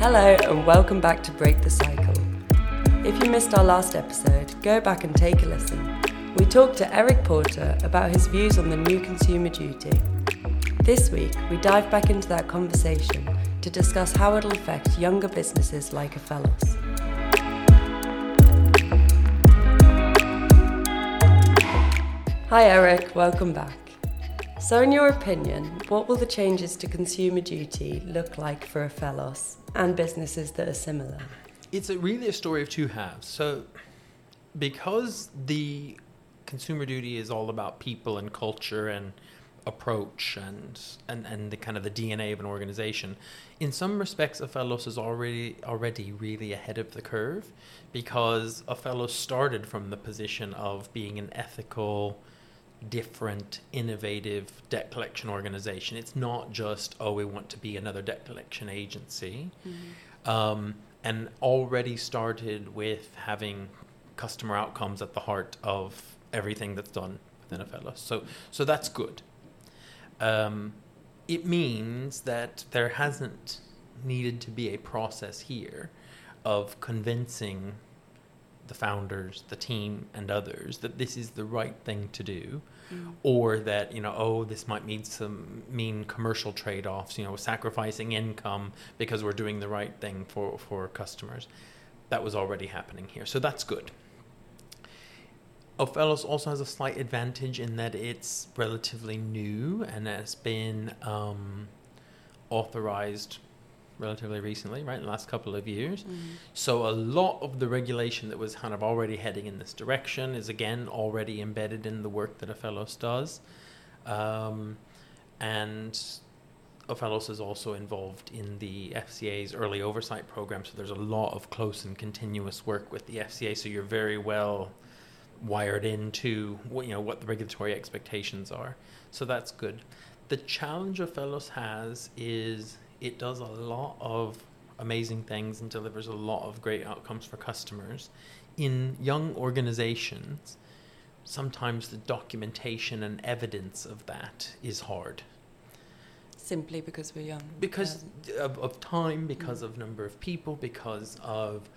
Hello, and welcome back to Break the Cycle. If you missed our last episode, go back and take a listen. We talked to Erik Porter about his views on the new consumer duty. This week, we dive back into that conversation to discuss how it'll affect younger businesses like Ophelos. Hi, Erik, welcome back. So, in your opinion, what will the changes to consumer duty look like for Ophelos and businesses that are similar? It's a, really a story of two halves. So, because the consumer duty is all about people and culture and approach and, and, and the kind of the DNA of an organization, in some respects, Ophelos is already already really ahead of the curve because Ophelos started from the position of being an ethical, different, innovative debt collection organization. It's not just oh we want to be another debt collection agency, mm-hmm. um, and already started with having customer outcomes at the heart of everything that's done within Ophelos. So so that's good. Um, it means that there hasn't needed to be a process here of convincing the founders, the team, and others that this is the right thing to do, mm. or that you know, oh, this might mean some mean commercial trade-offs. You know, sacrificing income because we're doing the right thing for for customers. That was already happening here, so that's good. Ophelos also has a slight advantage in that it's relatively new and has been um, authorized relatively recently, right, in the last couple of years. Mm-hmm. So a lot of the regulation that was kind of already heading in this direction is again already embedded in the work that Ophelos does. Um, and Ophelos is also involved in the FCA's early oversight program, so there's a lot of close and continuous work with the FCA. So you're very well wired into what you know what the regulatory expectations are. So that's good. The challenge Ophelos has is it does a lot of amazing things and delivers a lot of great outcomes for customers. In young organizations, sometimes the documentation and evidence of that is hard. Simply because we're young. Because of, of time, because mm. of number of people, because of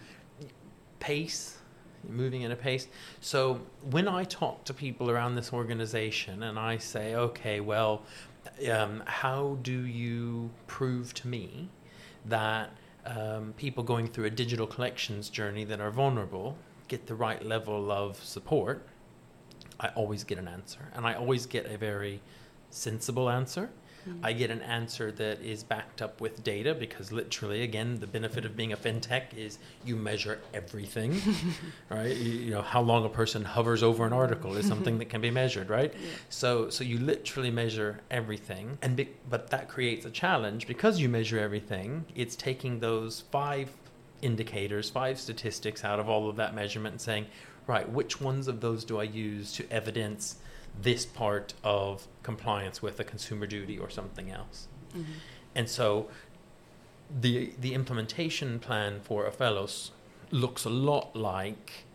pace moving at a pace. So when I talk to people around this organization and I say, okay, well, um, how do you prove to me that um, people going through a digital collections journey that are vulnerable get the right level of support? I always get an answer, and I always get a very sensible answer. Mm-hmm. I get an answer that is backed up with data because literally, again, the benefit of being a fintech is you measure everything, right? You, you, know how long a person hovers over an article is something that can be measured, right? Yeah. So, so you literally measure everything, and be, but that creates a challenge because you measure everything. It's taking those five indicators, five statistics out of all of that measurement, and saying, right, which ones of those do I use to evidence? This part of compliance with a consumer duty or something else. Mm-hmm. And so the the implementation plan for Ophelos looks a lot like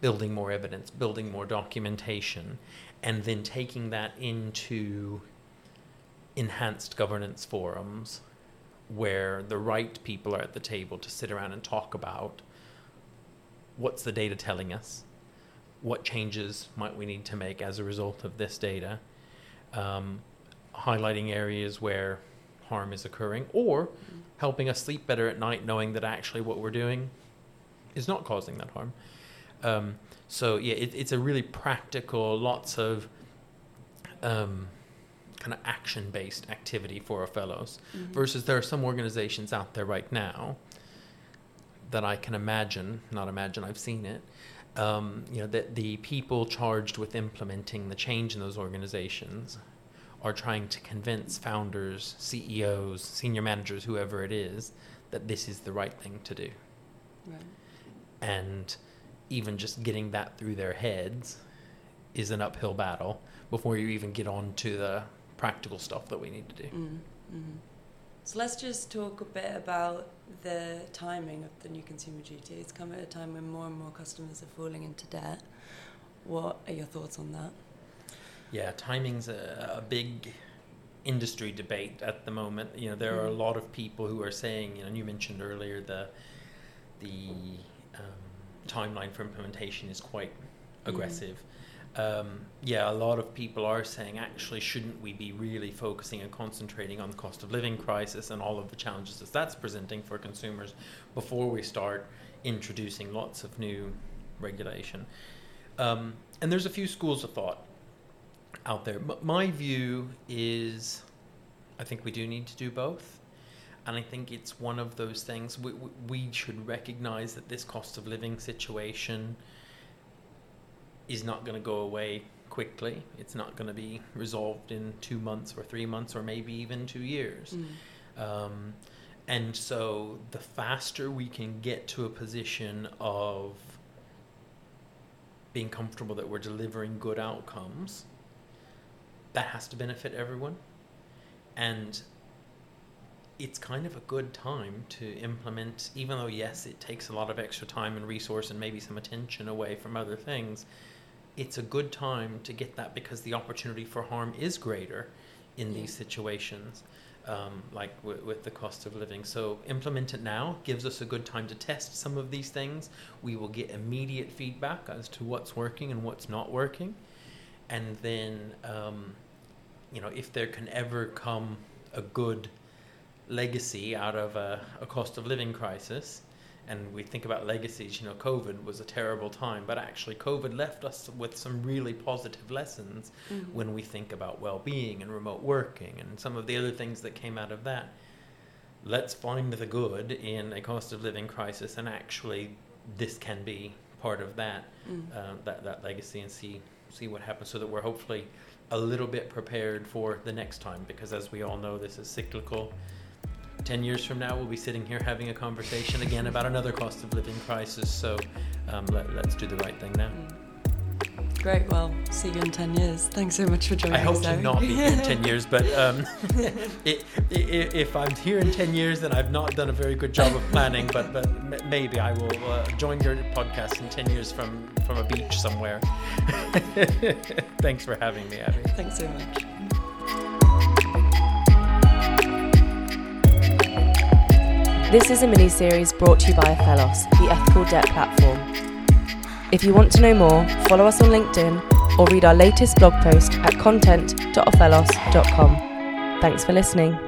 building more evidence, building more documentation, and then taking that into enhanced governance forums where the right people are at the table to sit around and talk about what's the data telling us what changes might we need to make as a result of this data, um, highlighting areas where harm is occurring, or helping us sleep better at night knowing that actually what we're doing is not causing that harm. Um, so yeah, it, it's a really practical, lots of um, kind of action-based activity for Ophelos. Mm-hmm. Versus there are some organizations out there right now that I can imagine, not imagine, I've seen it, um, you know, that the people charged with implementing the change in those organizations are trying to convince founders, CEOs, senior managers, whoever it is, that this is the right thing to do. Right. And even just getting that through their heads is an uphill battle before you even get on to the practical stuff that we need to do. Mm, mm-hmm. So let's just talk a bit about the timing of the new consumer duty. It's come at a time when more and more customers are falling into debt. What are your thoughts on that? Yeah, timing's a, a big industry debate at the moment. You know, there are a Mm. lot of people who are saying, you know, and you mentioned earlier the the um, timeline for implementation is quite aggressive. Um, yeah, a lot of people are saying, actually, shouldn't we be really focusing and concentrating on the cost of living crisis and all of the challenges that that's presenting for consumers before we start introducing lots of new regulation? Um, and there's a few schools of thought out there. M- my view is I think we do need to do both. And I think it's one of those things we, we- we should recognize that this cost of living situation is not going to go away quickly. It's not going to be resolved in two months or three months or maybe even two years. Mm. Um, and so the faster we can get to a position of being comfortable that we're delivering good outcomes, that has to benefit everyone. And it's kind of a good time to implement, even though, yes, it takes a lot of extra time and resource and maybe some attention away from other things. It's a good time to get that because the opportunity for harm is greater in these situations, um, like w- with the cost of living. So, implement it now gives us a good time to test some of these things. We will get immediate feedback as to what's working and what's not working. And then, um, you know, if there can ever come a good legacy out of a, a cost of living crisis, and we think about legacies, you know, COVID was a terrible time, but actually, COVID left us with some really positive lessons Mhm. when we think about well being and remote working and some of the other things that came out of that. Let's find the good in a cost of living crisis, and actually, this can be part of that Mm. uh, that that legacy and see see what happens, so that we're hopefully a little bit prepared for the next time. Because as we all know, this is cyclical. Ten years from now, we'll be sitting here having a conversation again about another cost of living crisis. So um, let, let's do the right thing now. Great. Well, see you in 10 years. Thanks so much for joining us. I hope us. to Zoe. not be here in 10 years, but um, i i if I'm here in 10 years, then I've not done a very good job of planning, but, but maybe I will uh, join your podcast in 10 years from, from a beach somewhere. Thanks for having me, Abby. Thanks so much. This is a mini series brought to you by Ophelos, the ethical debt platform. If you want to know more, follow us on LinkedIn or read our latest blog post at content.ophelos.com. Thanks for listening.